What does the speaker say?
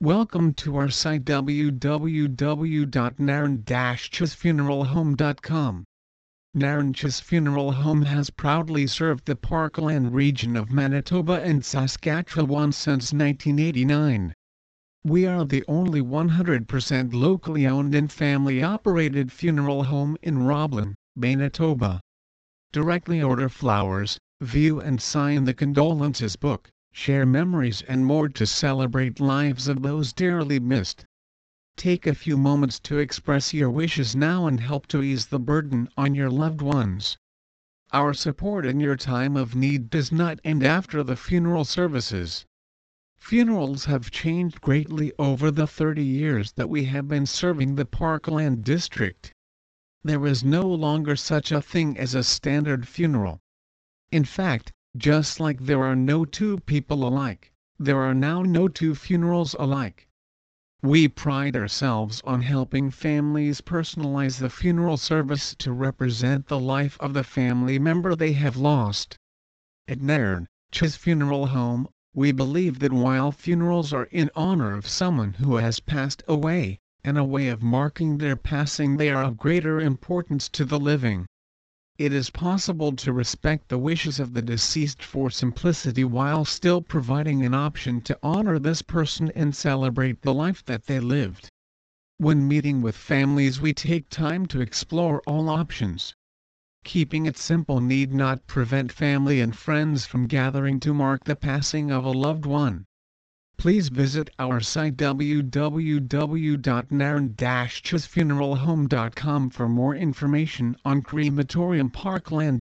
Welcome to our site www.nairn-chyzfuneralhome.com. Nairn Chyz Funeral Home has proudly served the Parkland region of Manitoba and Saskatchewan since 1989. We are the only 100% locally owned and family operated funeral home in Roblin, Manitoba. Directly order flowers, view and sign the condolences book share memories and more to celebrate lives of those dearly missed. Take a few moments to express your wishes now and help to ease the burden on your loved ones. Our support in your time of need does not end after the funeral services. Funerals have changed greatly over the 30 years that we have been serving the Parkland district. There is no longer such a thing as a standard funeral. In fact, just like there are no two people alike, there are now no two funerals alike. We pride ourselves on helping families personalize the funeral service to represent the life of the family member they have lost. At Nairn, Chyz Funeral Home, we believe that while funerals are in honor of someone who has passed away, and a way of marking their passing they are of greater importance to the living. It is possible to respect the wishes of the deceased for simplicity while still providing an option to honor this person and celebrate the life that they lived. When meeting with families we take time to explore all options. Keeping it simple need not prevent family and friends from gathering to mark the passing of a loved one please visit our site www.nairn-chyzfuneralhome.com for more information on Crematorium Parkland.